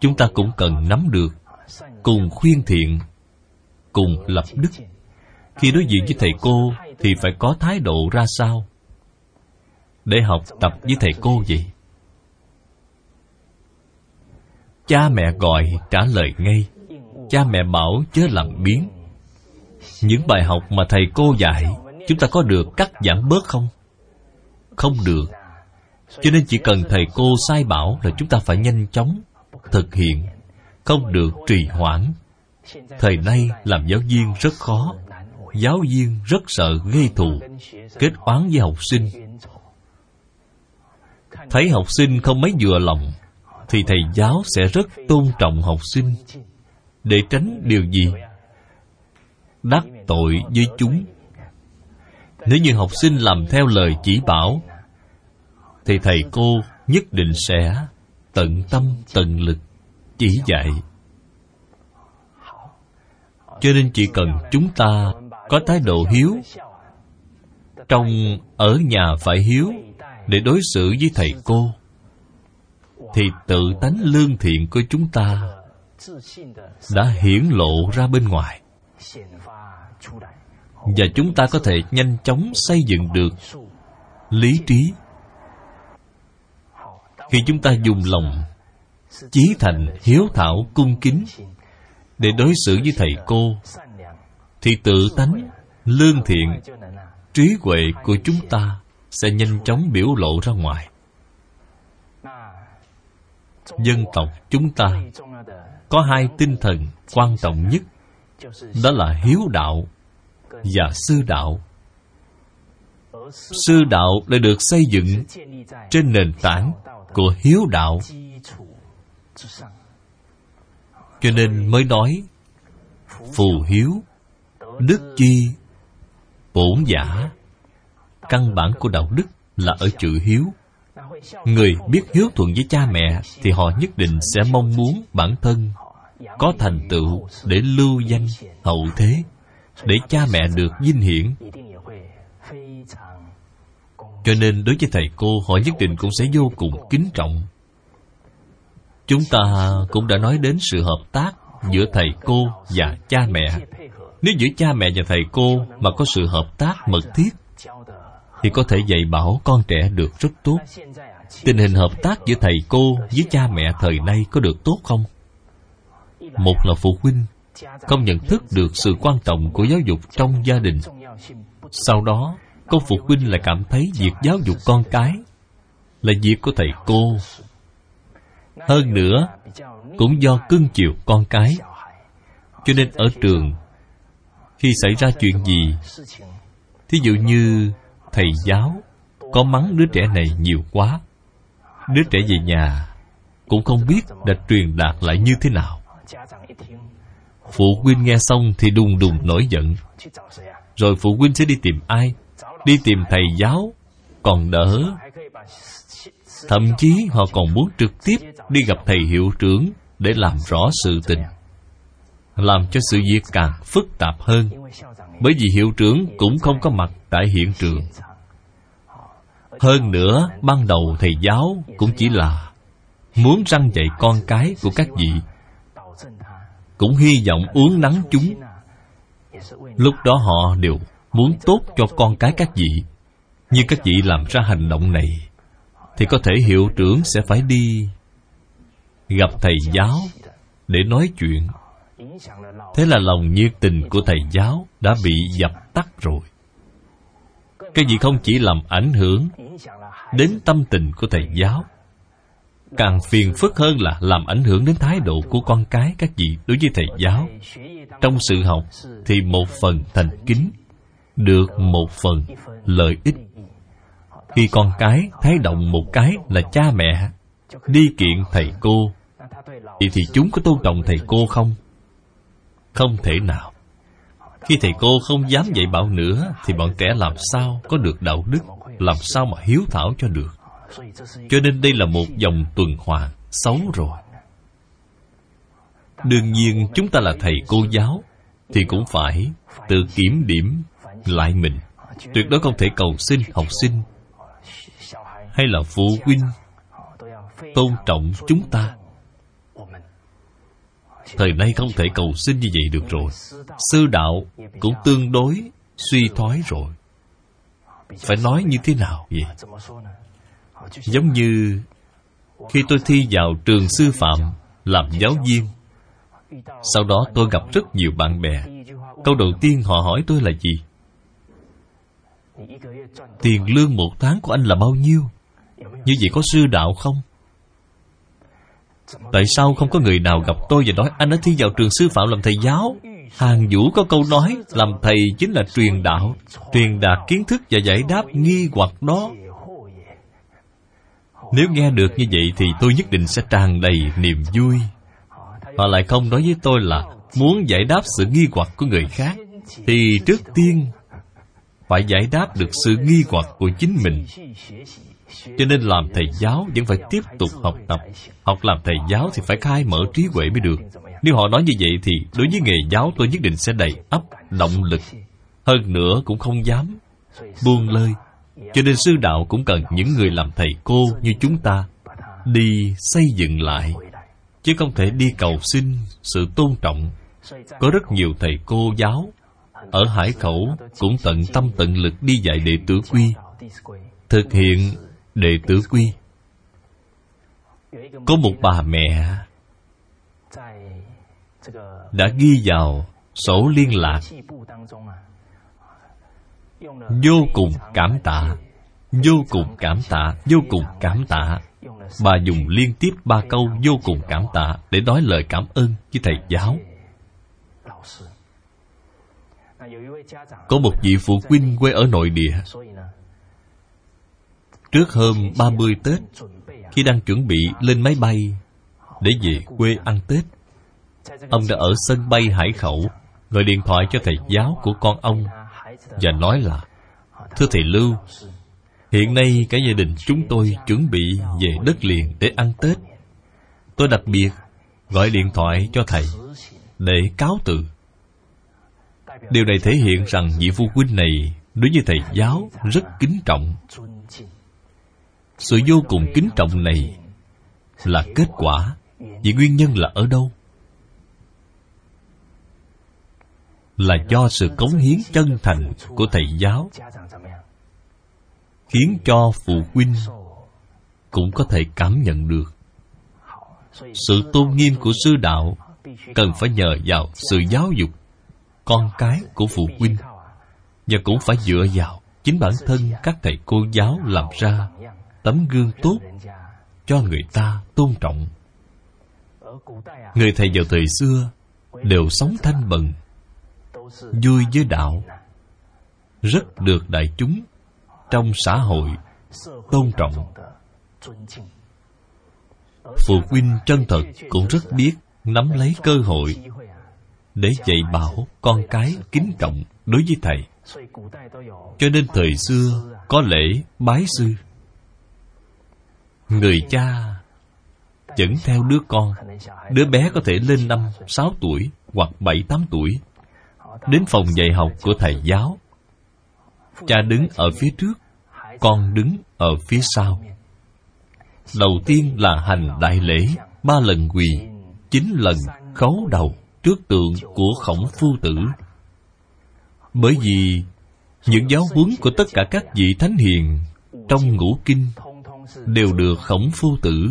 Chúng ta cũng cần nắm được, cùng khuyên thiện, cùng lập đức. Khi đối diện với thầy cô thì phải có thái độ ra sao? Để học tập với thầy cô vậy? Cha mẹ gọi trả lời ngay. Cha mẹ bảo chớ làm biến. Những bài học mà thầy cô dạy, chúng ta có được cắt giảm bớt không? Không được cho nên chỉ cần thầy cô sai bảo là chúng ta phải nhanh chóng thực hiện, không được trì hoãn. Thời nay làm giáo viên rất khó, giáo viên rất sợ gây thù, kết oán với học sinh. Thấy học sinh không mấy vừa lòng, thì thầy giáo sẽ rất tôn trọng học sinh. Để tránh điều gì? Đắc tội với chúng. Nếu như học sinh làm theo lời chỉ bảo thì thầy cô nhất định sẽ tận tâm tận lực chỉ dạy. Cho nên chỉ cần chúng ta có thái độ hiếu, trong ở nhà phải hiếu để đối xử với thầy cô, thì tự tánh lương thiện của chúng ta đã hiển lộ ra bên ngoài. Và chúng ta có thể nhanh chóng xây dựng được lý trí khi chúng ta dùng lòng chí thành hiếu thảo cung kính để đối xử với thầy cô, thì tự tánh, lương thiện, trí huệ của chúng ta sẽ nhanh chóng biểu lộ ra ngoài. Dân tộc chúng ta có hai tinh thần quan trọng nhất, đó là hiếu đạo và sư đạo. Sư đạo lại được xây dựng trên nền tảng của hiếu đạo. Cho nên mới nói, phù hiếu, đức chi, bổn giả. Căn bản của đạo đức là ở chữ hiếu. Người biết hiếu thuận với cha mẹ thì họ nhất định sẽ mong muốn bản thân có thành tựu để lưu danh hậu thế, để cha mẹ được vinh hiển cho nên đối với thầy cô, họ nhất định cũng sẽ vô cùng kính trọng. Chúng ta cũng đã nói đến sự hợp tác giữa thầy cô và cha mẹ. Nếu giữa cha mẹ và thầy cô mà có sự hợp tác mật thiết, thì có thể dạy bảo con trẻ được rất tốt. Tình hình hợp tác giữa thầy cô với cha mẹ thời nay có được tốt không? Một là phụ huynh không nhận thức được sự quan trọng của giáo dục trong gia đình. Sau đó con phụ huynh lại cảm thấy việc giáo dục con cái là việc của thầy cô. Hơn nữa, cũng do cưng chiều con cái. Cho nên ở trường, khi xảy ra chuyện gì, thí dụ như thầy giáo có mắng đứa trẻ này nhiều quá, đứa trẻ về nhà cũng không biết đã truyền đạt lại như thế nào. Phụ huynh nghe xong thì đùng đùng nổi giận. Rồi phụ huynh sẽ đi tìm ai? Đi tìm thầy giáo, còn đỡ. Thậm chí họ còn muốn trực tiếp đi gặp thầy hiệu trưởng để làm rõ sự tình, làm cho sự việc càng phức tạp hơn. Bởi vì hiệu trưởng cũng không có mặt tại hiện trường. Hơn nữa, ban đầu thầy giáo cũng chỉ là muốn răng dạy con cái của các vị, cũng hy vọng uống nắng chúng. Lúc đó họ đều muốn tốt cho con cái các vị. Nhưng các vị làm ra hành động này, thì có thể hiệu trưởng sẽ phải đi gặp thầy giáo để nói chuyện. Thế là lòng nhiệt tình của thầy giáo đã bị dập tắt rồi. Cái gì không chỉ làm ảnh hưởng đến tâm tình của thầy giáo, càng phiền phức hơn là làm ảnh hưởng đến thái độ của con cái các vị đối với thầy giáo. Trong sự học thì một phần thành kính được một phần lợi ích. Khi con cái thấy động một cái là cha mẹ đi kiện thầy cô, thì thì chúng có tôn trọng thầy cô không? Không thể nào. Khi thầy cô không dám dạy bảo nữa, thì bọn trẻ làm sao có được đạo đức, làm sao mà hiếu thảo cho được? Cho nên đây là một dòng tuần hoàn xấu rồi. Đương nhiên, chúng ta là thầy cô giáo, thì cũng phải tự kiểm điểm lại mình. Tuyệt đối không thể cầu xin học sinh hay là phụ huynh tôn trọng chúng ta. Thời nay không thể cầu xin như vậy được rồi. Sư đạo cũng tương đối suy thoái rồi. Phải nói như thế nào vậy? Giống như khi tôi thi vào trường sư phạm làm giáo viên, sau đó tôi gặp rất nhiều bạn bè. Câu đầu tiên họ hỏi tôi là gì? Tiền lương một tháng của anh là bao nhiêu? Như vậy có sư đạo không? Tại sao không có người nào gặp tôi và nói anh đã thi vào trường sư phạm làm thầy giáo? Hàng vũ có câu nói, làm thầy chính là truyền đạo, truyền đạt kiến thức và giải đáp nghi hoặc đó. Nếu nghe được như vậy thì tôi nhất định sẽ tràn đầy niềm vui. Họ lại không nói với tôi là muốn giải đáp sự nghi hoặc của người khác, thì trước tiên phải giải đáp được sự nghi hoặc của chính mình. Cho nên làm thầy giáo vẫn phải tiếp tục học tập. Học làm thầy giáo thì phải khai mở trí huệ mới được. Nếu họ nói như vậy thì đối với nghề giáo tôi nhất định sẽ đầy ấp động lực. Hơn nữa cũng không dám buông lơi. Cho nên sư đạo cũng cần những người làm thầy cô như chúng ta đi xây dựng lại. Chứ không thể đi cầu xin sự tôn trọng. Có rất nhiều thầy cô giáo ở hải khẩu cũng tận tâm tận lực đi dạy đệ tử quy, thực hiện đệ tử quy. Có một bà mẹ đã ghi vào sổ liên lạc. Vô cùng cảm tạ, vô cùng cảm tạ, vô cùng cảm tạ. Bà dùng liên tiếp ba câu vô cùng cảm tạ để nói lời cảm ơn với thầy giáo. Có một vị phụ huynh quê ở nội địa. Trước hôm 30 Tết, Khi đang chuẩn bị lên máy bay Để về quê ăn Tết, Ông đã ở sân bay Hải Khẩu, Gọi điện thoại cho thầy giáo của con ông Và nói là, Thưa thầy Lưu, Hiện nay cả gia đình chúng tôi chuẩn bị về đất liền để ăn Tết. Tôi đặc biệt gọi điện thoại cho thầy Để cáo từ. Điều này thể hiện rằng vị phu huynh này Đối với thầy giáo rất kính trọng. Sự vô cùng kính trọng này là kết quả vì nguyên nhân là ở đâu? Là do sự cống hiến chân thành của thầy giáo khiến cho phụ huynh cũng có thể cảm nhận được. Sự tôn nghiêm của sư đạo cần phải nhờ vào sự giáo dục con cái của phụ huynh. Và cũng phải dựa vào chính bản thân các thầy cô giáo làm ra tấm gương tốt cho người ta tôn trọng. Người thầy vào thời xưa đều sống thanh bần vui với đạo, rất được đại chúng trong xã hội tôn trọng. Phụ huynh chân thật cũng rất biết nắm lấy cơ hội để dạy bảo con cái kính trọng đối với thầy. Cho nên thời xưa có lễ bái sư. Người cha dẫn theo đứa con, đứa bé có thể lên năm, sáu tuổi hoặc bảy, tám tuổi, đến phòng dạy học của thầy giáo. Cha đứng ở phía trước, con đứng ở phía sau. Đầu tiên là hành đại lễ ba lần quỳ, chín lần khấu đầu trước tượng của khổng phu tử. Bởi vì những giáo huấn của tất cả các vị thánh hiền trong ngũ kinh đều được khổng phu tử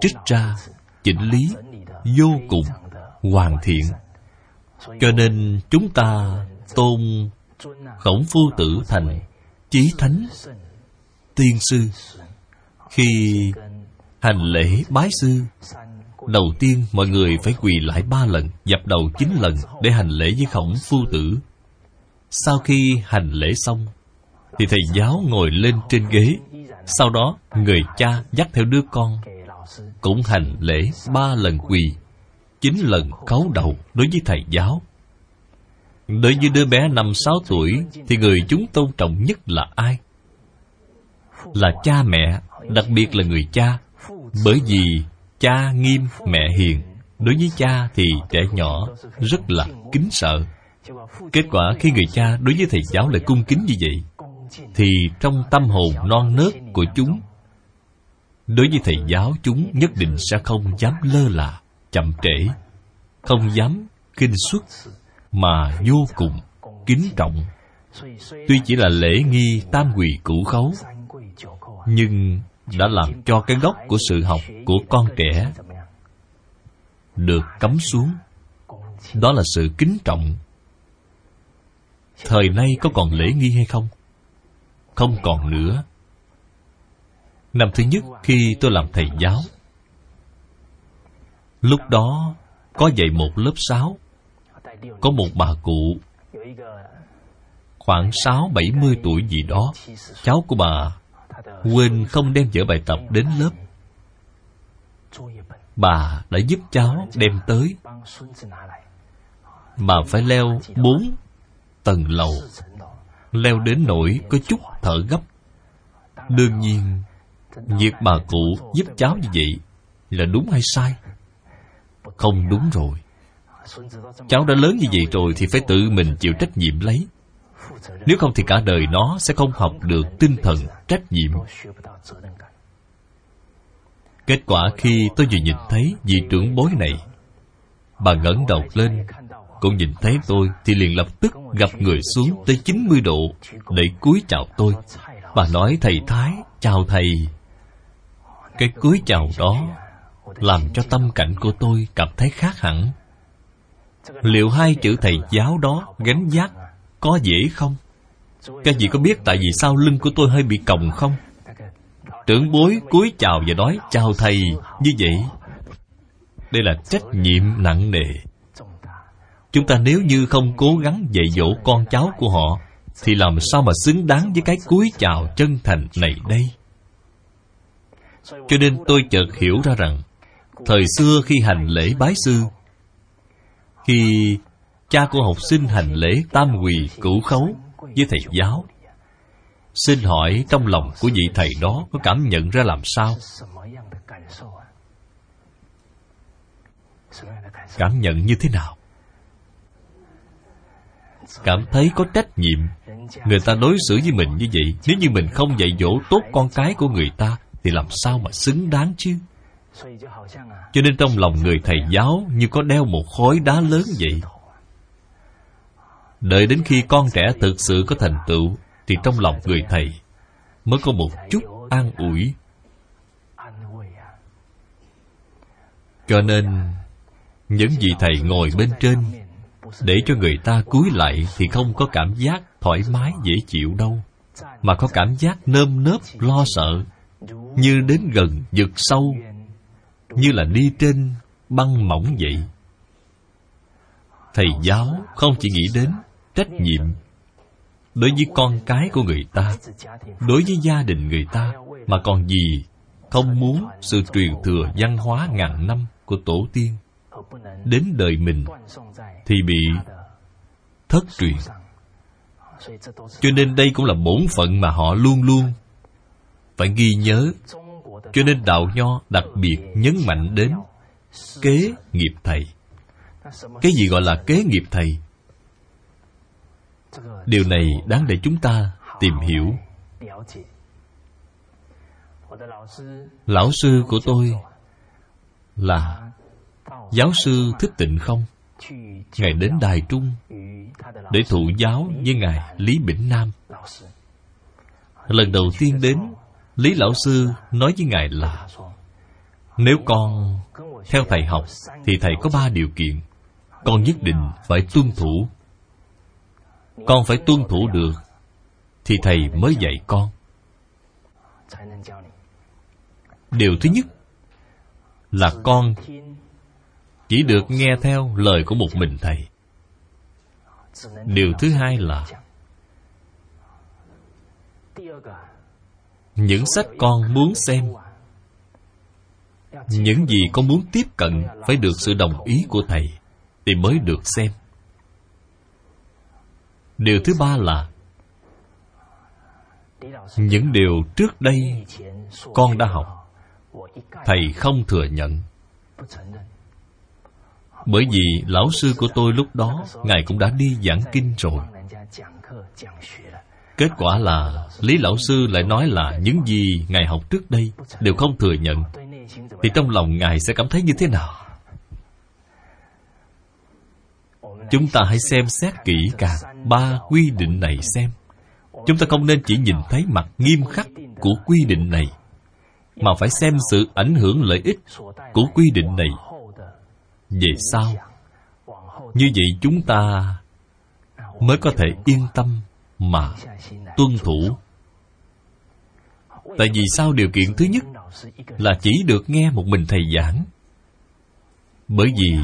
trích ra, chỉnh lý, vô cùng hoàn thiện. Cho nên chúng ta tôn khổng phu tử thành chí thánh, tiên sư. Khi hành lễ bái sư đầu tiên mọi người phải quỳ lại ba lần, dập đầu chín lần để hành lễ với khổng phu tử. Sau khi hành lễ xong, thì thầy giáo ngồi lên trên ghế. Sau đó, người cha dắt theo đứa con, cũng hành lễ ba lần quỳ, chín lần khấu đầu đối với thầy giáo. Đối với đứa bé năm sáu tuổi, Thì người chúng tôn trọng nhất là ai? Là cha mẹ, Đặc biệt là người cha, Bởi vì cha nghiêm, mẹ hiền. Đối với cha thì trẻ nhỏ Rất là kính sợ. Kết quả khi người cha đối với thầy giáo lại cung kính như vậy, Thì trong tâm hồn non nớt của chúng, Đối với thầy giáo chúng nhất định sẽ không dám lơ là, Chậm trễ, Không dám kinh xuất Mà vô cùng kính trọng. Tuy chỉ là lễ nghi tam quỳ cửu khấu, Nhưng đã làm cho cái gốc của sự học của con trẻ được cấm xuống. Đó là sự kính trọng. Thời nay có còn lễ nghi hay không? Không còn nữa. Năm thứ nhất khi tôi làm thầy giáo, lúc đó có dạy một lớp sáu. Có một bà cụ khoảng sáu bảy mươi tuổi gì đó, cháu của bà quên không đem vở bài tập đến lớp. Bà đã giúp cháu đem tới. Mà phải leo bốn tầng lầu. Leo đến nỗi có chút thở gấp. Đương nhiên, việc bà cụ giúp cháu như vậy là đúng hay sai? Không đúng rồi. Cháu đã lớn như vậy rồi thì phải tự mình chịu trách nhiệm lấy nếu không thì cả đời nó sẽ không học được tinh thần trách nhiệm. Kết quả khi tôi vừa nhìn thấy vị trưởng bối này, bà ngẩng đầu lên, cũng nhìn thấy tôi thì liền lập tức gặp người xuống tới 90 độ để cúi chào tôi. Bà nói, thầy thái, chào thầy. Cái cúi chào đó làm cho tâm cảnh của tôi cảm thấy khác hẳn. Liệu hai chữ thầy giáo đó gánh giác có dễ không? Các vị có biết tại vì sao lưng của tôi hơi bị còng không? Trưởng bối cúi chào và nói, chào thầy. Như vậy, đây là trách nhiệm nặng nề. Chúng ta nếu như không cố gắng dạy dỗ con cháu của họ, thì làm sao mà xứng đáng với cái cúi chào chân thành này đây? Cho nên tôi chợt hiểu ra rằng, thời xưa khi hành lễ bái sư, khi cha của học sinh hành lễ tam quỳ cửu khấu với thầy giáo. Xin hỏi trong lòng của vị thầy đó có cảm nhận ra làm sao? Cảm nhận như thế nào? Cảm thấy có trách nhiệm. Người ta đối xử với mình như vậy, nếu như mình không dạy dỗ tốt con cái của người ta, thì làm sao mà xứng đáng chứ? Cho nên trong lòng người thầy giáo như có đeo một khối đá lớn vậy đợi đến khi con trẻ thực sự có thành tựu, thì trong lòng người thầy mới có một chút an ủi. Cho nên, những vị thầy ngồi bên trên, để cho người ta cúi lại thì không có cảm giác thoải mái, dễ chịu đâu, mà có cảm giác nơm nớp, lo sợ, như đến gần vực sâu, như là đi trên băng mỏng vậy. Thầy giáo không chỉ nghĩ đến trách nhiệm đối với con cái của người ta, đối với gia đình người ta, mà còn gì không muốn sự truyền thừa văn hóa ngàn năm của tổ tiên đến đời mình thì bị thất truyền. Cho nên đây cũng là bổn phận mà họ luôn luôn phải ghi nhớ. Cho nên đạo nho đặc biệt nhấn mạnh đến kế nghiệp thầy. Cái gì gọi là kế nghiệp thầy? Điều này đáng để chúng ta tìm hiểu. Lão sư của tôi là giáo sư thích tịnh không? Ngài đến đài trung để thụ giáo với ngài lý bỉnh nam. Lần đầu tiên đến, lý lão sư nói với ngài là, nếu con theo thầy học thì thầy có ba điều kiện, con nhất định phải tuân thủ con phải tuân thủ được. Thì thầy mới dạy con. Điều thứ nhất là con chỉ được nghe theo lời của một mình thầy. Điều thứ hai là những sách con muốn xem, những gì con muốn tiếp cận phải được sự đồng ý của thầy thì mới được xem điều thứ ba là, những điều trước đây con đã học, thầy không thừa nhận. Bởi vì lão sư của tôi lúc đó, ngài cũng đã đi giảng kinh rồi. Kết quả là, lý lão sư lại nói là những gì ngài học trước đây đều không thừa nhận. Thì trong lòng ngài sẽ cảm thấy như thế nào? Chúng ta hãy xem xét kỹ càng ba quy định này xem. Chúng ta không nên chỉ nhìn thấy mặt nghiêm khắc của quy định này, mà phải xem sự ảnh hưởng lợi ích của quy định này. Về sau, như vậy chúng ta mới có thể yên tâm mà tuân thủ. Tại vì sao điều kiện thứ nhất là chỉ được nghe một mình thầy giảng. Bởi vì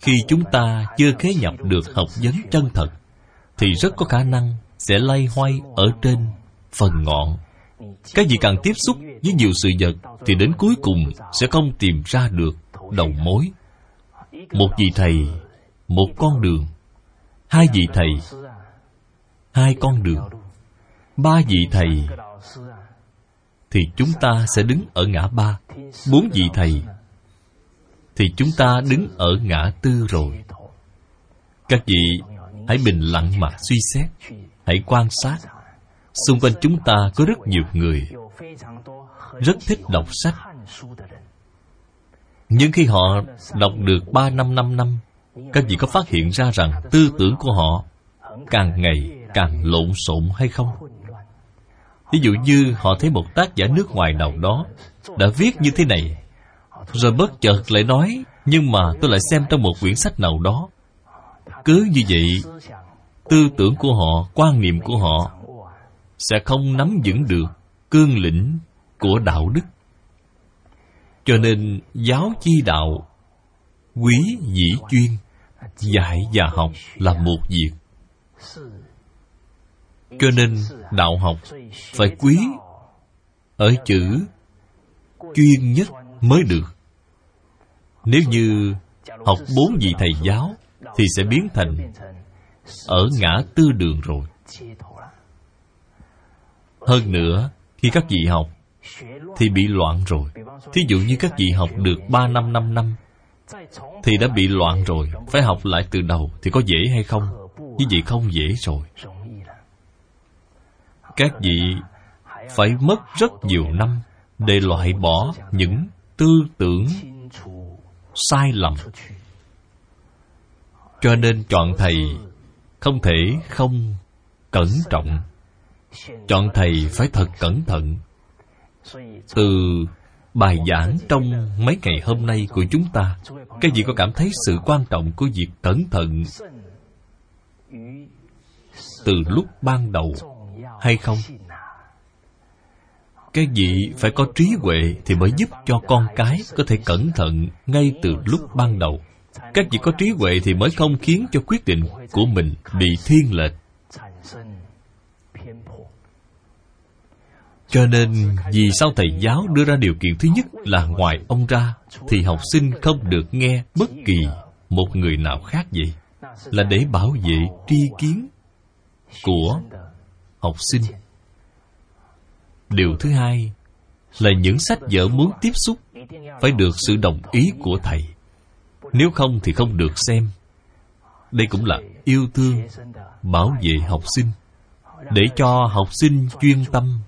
khi chúng ta chưa khế nhập được học vấn chân thật, thì rất có khả năng sẽ lay hoay ở trên phần ngọn. Cái gì càng tiếp xúc với nhiều sự vật, thì đến cuối cùng sẽ không tìm ra được đầu mối. Một vị thầy, một con đường. Hai vị thầy, hai con đường. Ba vị thầy, thì chúng ta sẽ đứng ở ngã ba. Bốn vị thầy thì chúng ta đứng ở ngã tư rồi. Các vị hãy bình lặng mà suy xét, hãy quan sát. Xung quanh chúng ta có rất nhiều người, rất thích đọc sách. Nhưng khi họ đọc được ba năm năm năm, các vị có phát hiện ra rằng tư tưởng của họ càng ngày càng lộn xộn hay không? Ví dụ như họ thấy một tác giả nước ngoài nào đó đã viết như thế này rồi bất chợt lại nói, nhưng mà tôi lại xem trong một quyển sách nào đó. Cứ như vậy, tư tưởng của họ, quan niệm của họ sẽ không nắm vững được cương lĩnh của đạo đức. Cho nên giáo chi đạo, quý dĩ chuyên, dạy và học là một việc. Cho nên đạo học phải quý ở chữ chuyên nhất mới được nếu như học bốn vị thầy giáo, thì sẽ biến thành ở ngã tư đường rồi. Hơn nữa, khi các vị học thì bị loạn rồi. Thí dụ như các vị học được ba năm năm năm thì đã bị loạn rồi. Phải học lại từ đầu thì có dễ hay không? Như vậy không dễ rồi. Các vị phải mất rất nhiều năm để loại bỏ những tư tưởng sai lầm. Cho nên chọn thầy không thể không cẩn trọng. Chọn thầy phải thật cẩn thận. Từ bài giảng trong mấy ngày hôm nay của chúng ta, các vị có cảm thấy sự quan trọng của việc cẩn thận từ lúc ban đầu hay không? Cái vị phải có trí huệ thì mới giúp cho con cái có thể cẩn thận ngay từ lúc ban đầu. Các vị có trí huệ thì mới không khiến cho quyết định của mình bị thiên lệch. Cho nên, vì sao thầy giáo đưa ra điều kiện thứ nhất là ngoài ông ra, thì học sinh không được nghe bất kỳ một người nào khác vậy. Là để bảo vệ tri kiến của học sinh điều thứ hai là những sách vở muốn tiếp xúc phải được sự đồng ý của thầy. Nếu không thì không được xem. Đây cũng là yêu thương, bảo vệ học sinh, để cho học sinh chuyên tâm,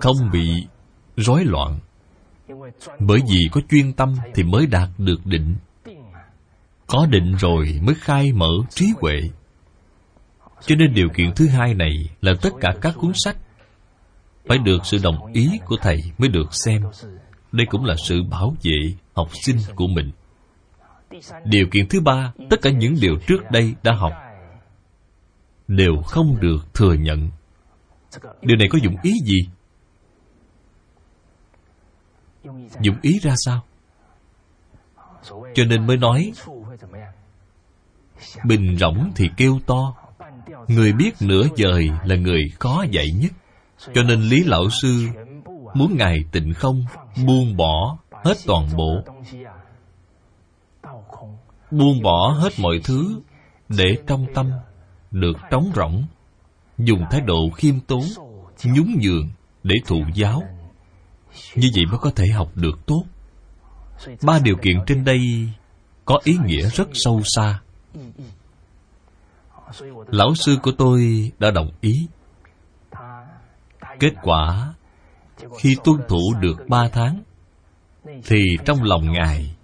không bị rối loạn. Bởi vì có chuyên tâm thì mới đạt được định. Có định rồi mới khai mở trí huệ. Cho nên điều kiện thứ hai này là tất cả các cuốn sách phải được sự đồng ý của thầy mới được xem. Đây cũng là sự bảo vệ học sinh của mình. Điều kiện thứ ba, tất cả những điều trước đây đã học, đều không được thừa nhận. Điều này có dụng ý gì? Dụng ý ra sao? Cho nên mới nói, bình rỗng thì kêu to. Người biết nửa giời là người khó dạy nhất cho nên lý lão sư muốn ngài tịnh không, buông bỏ hết toàn bộ. Buông bỏ hết mọi thứ để trong tâm được trống rỗng, dùng thái độ khiêm tốn, nhún nhường để thụ giáo. Như vậy mới có thể học được tốt. Ba điều kiện trên đây có ý nghĩa rất sâu xa. Lão sư của tôi đã đồng ý kết quả. Khi tuân thủ được ba tháng, thì trong lòng ngài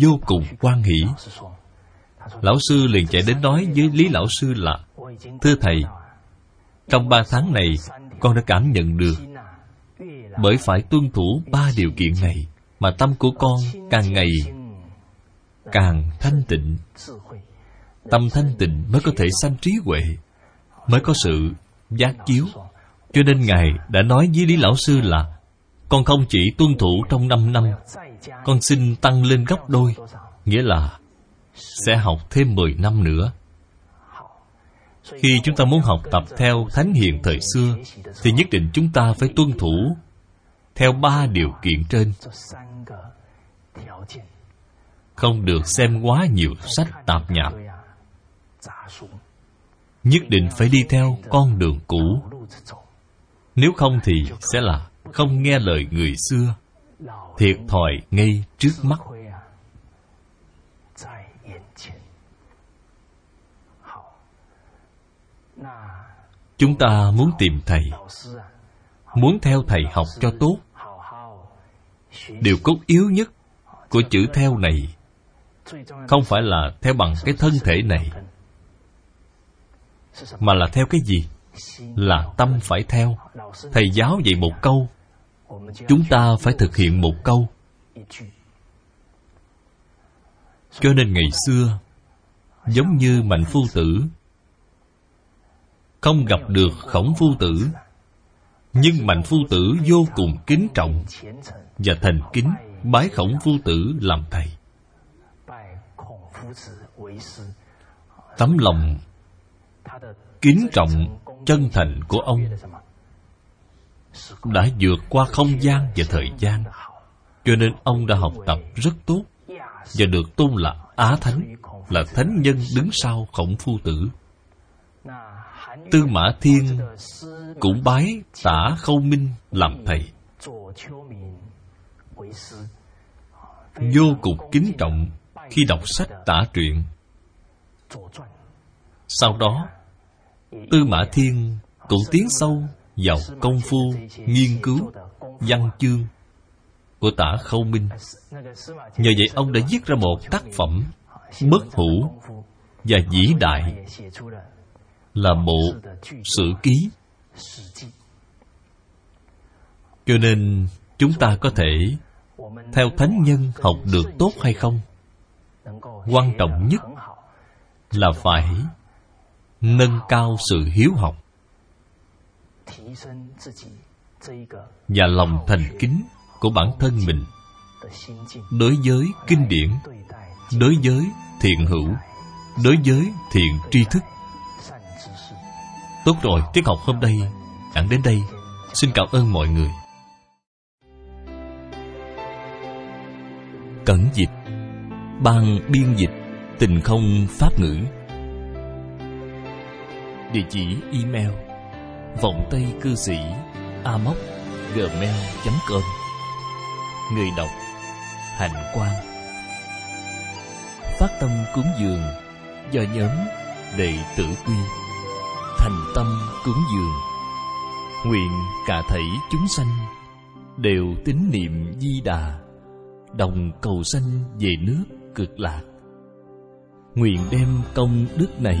vô cùng quan hỷ. Lão sư liền chạy đến nói với lý lão sư là, thưa thầy, trong ba tháng này con đã cảm nhận được, bởi phải tuân thủ ba điều kiện này mà tâm của con càng ngày càng thanh tịnh. Tâm thanh tịnh mới có thể sanh trí huệ, mới có sự giác chiếu cho nên ngài đã nói với lý lão sư là, con không chỉ tuân thủ trong năm năm, con xin tăng lên gấp đôi, nghĩa là sẽ học thêm 10 năm nữa. Khi chúng ta muốn học tập theo thánh hiền thời xưa, thì nhất định chúng ta phải tuân thủ theo ba điều kiện trên. Không được xem quá nhiều sách tạp nhạp. Nhất định phải đi theo con đường cũ nếu không thì sẽ là không nghe lời người xưa, thiệt thòi ngay trước mắt. Chúng ta muốn tìm thầy, muốn theo thầy học cho tốt. Điều cốt yếu nhất của chữ theo này không phải là theo bằng cái thân thể này, mà là theo cái gì? Là tâm phải theo. Thầy giáo dạy một câu, chúng ta phải thực hiện một câu. Cho nên ngày xưa, giống như mạnh phu tử, không gặp được khổng phu tử, nhưng mạnh phu tử vô cùng kính trọng và thành kính bái khổng phu tử làm thầy. Tấm lòng kính trọng chân thành của ông đã vượt qua không gian và thời gian. Cho nên ông đã học tập rất tốt và được tôn là á thánh, là thánh nhân đứng sau khổng phu tử. Tư mã thiên cũng bái tả khâu minh làm thầy. Vô cùng kính trọng khi đọc sách tả truyện. Sau đó tư mã thiên cũng tiến sâu vào công phu nghiên cứu văn chương của tả khâu minh. Nhờ vậy, ông đã viết ra một tác phẩm bất hủ và vĩ đại là bộ sử ký. Cho nên chúng ta có thể theo thánh nhân học được tốt hay không? Quan trọng nhất là phải nâng cao sự hiếu học và lòng thành kính của bản thân mình đối với kinh điển, đối với thiện hữu, đối với thiện tri thức. Tốt rồi, tiết học hôm nay giảng đến đây. Xin cảm ơn mọi người. Cẩn dịch, ban biên dịch, tình không pháp ngữ địa chỉ email vọng tây cư sĩ amoc gmail com. Người đọc, hạnh quan phát tâm cúng dường do nhóm đệ tử quy. Thành tâm cúng dường, nguyện cả thảy chúng sanh đều tín niệm di đà, đồng cầu sanh về nước cực lạc. Nguyện đem công đức này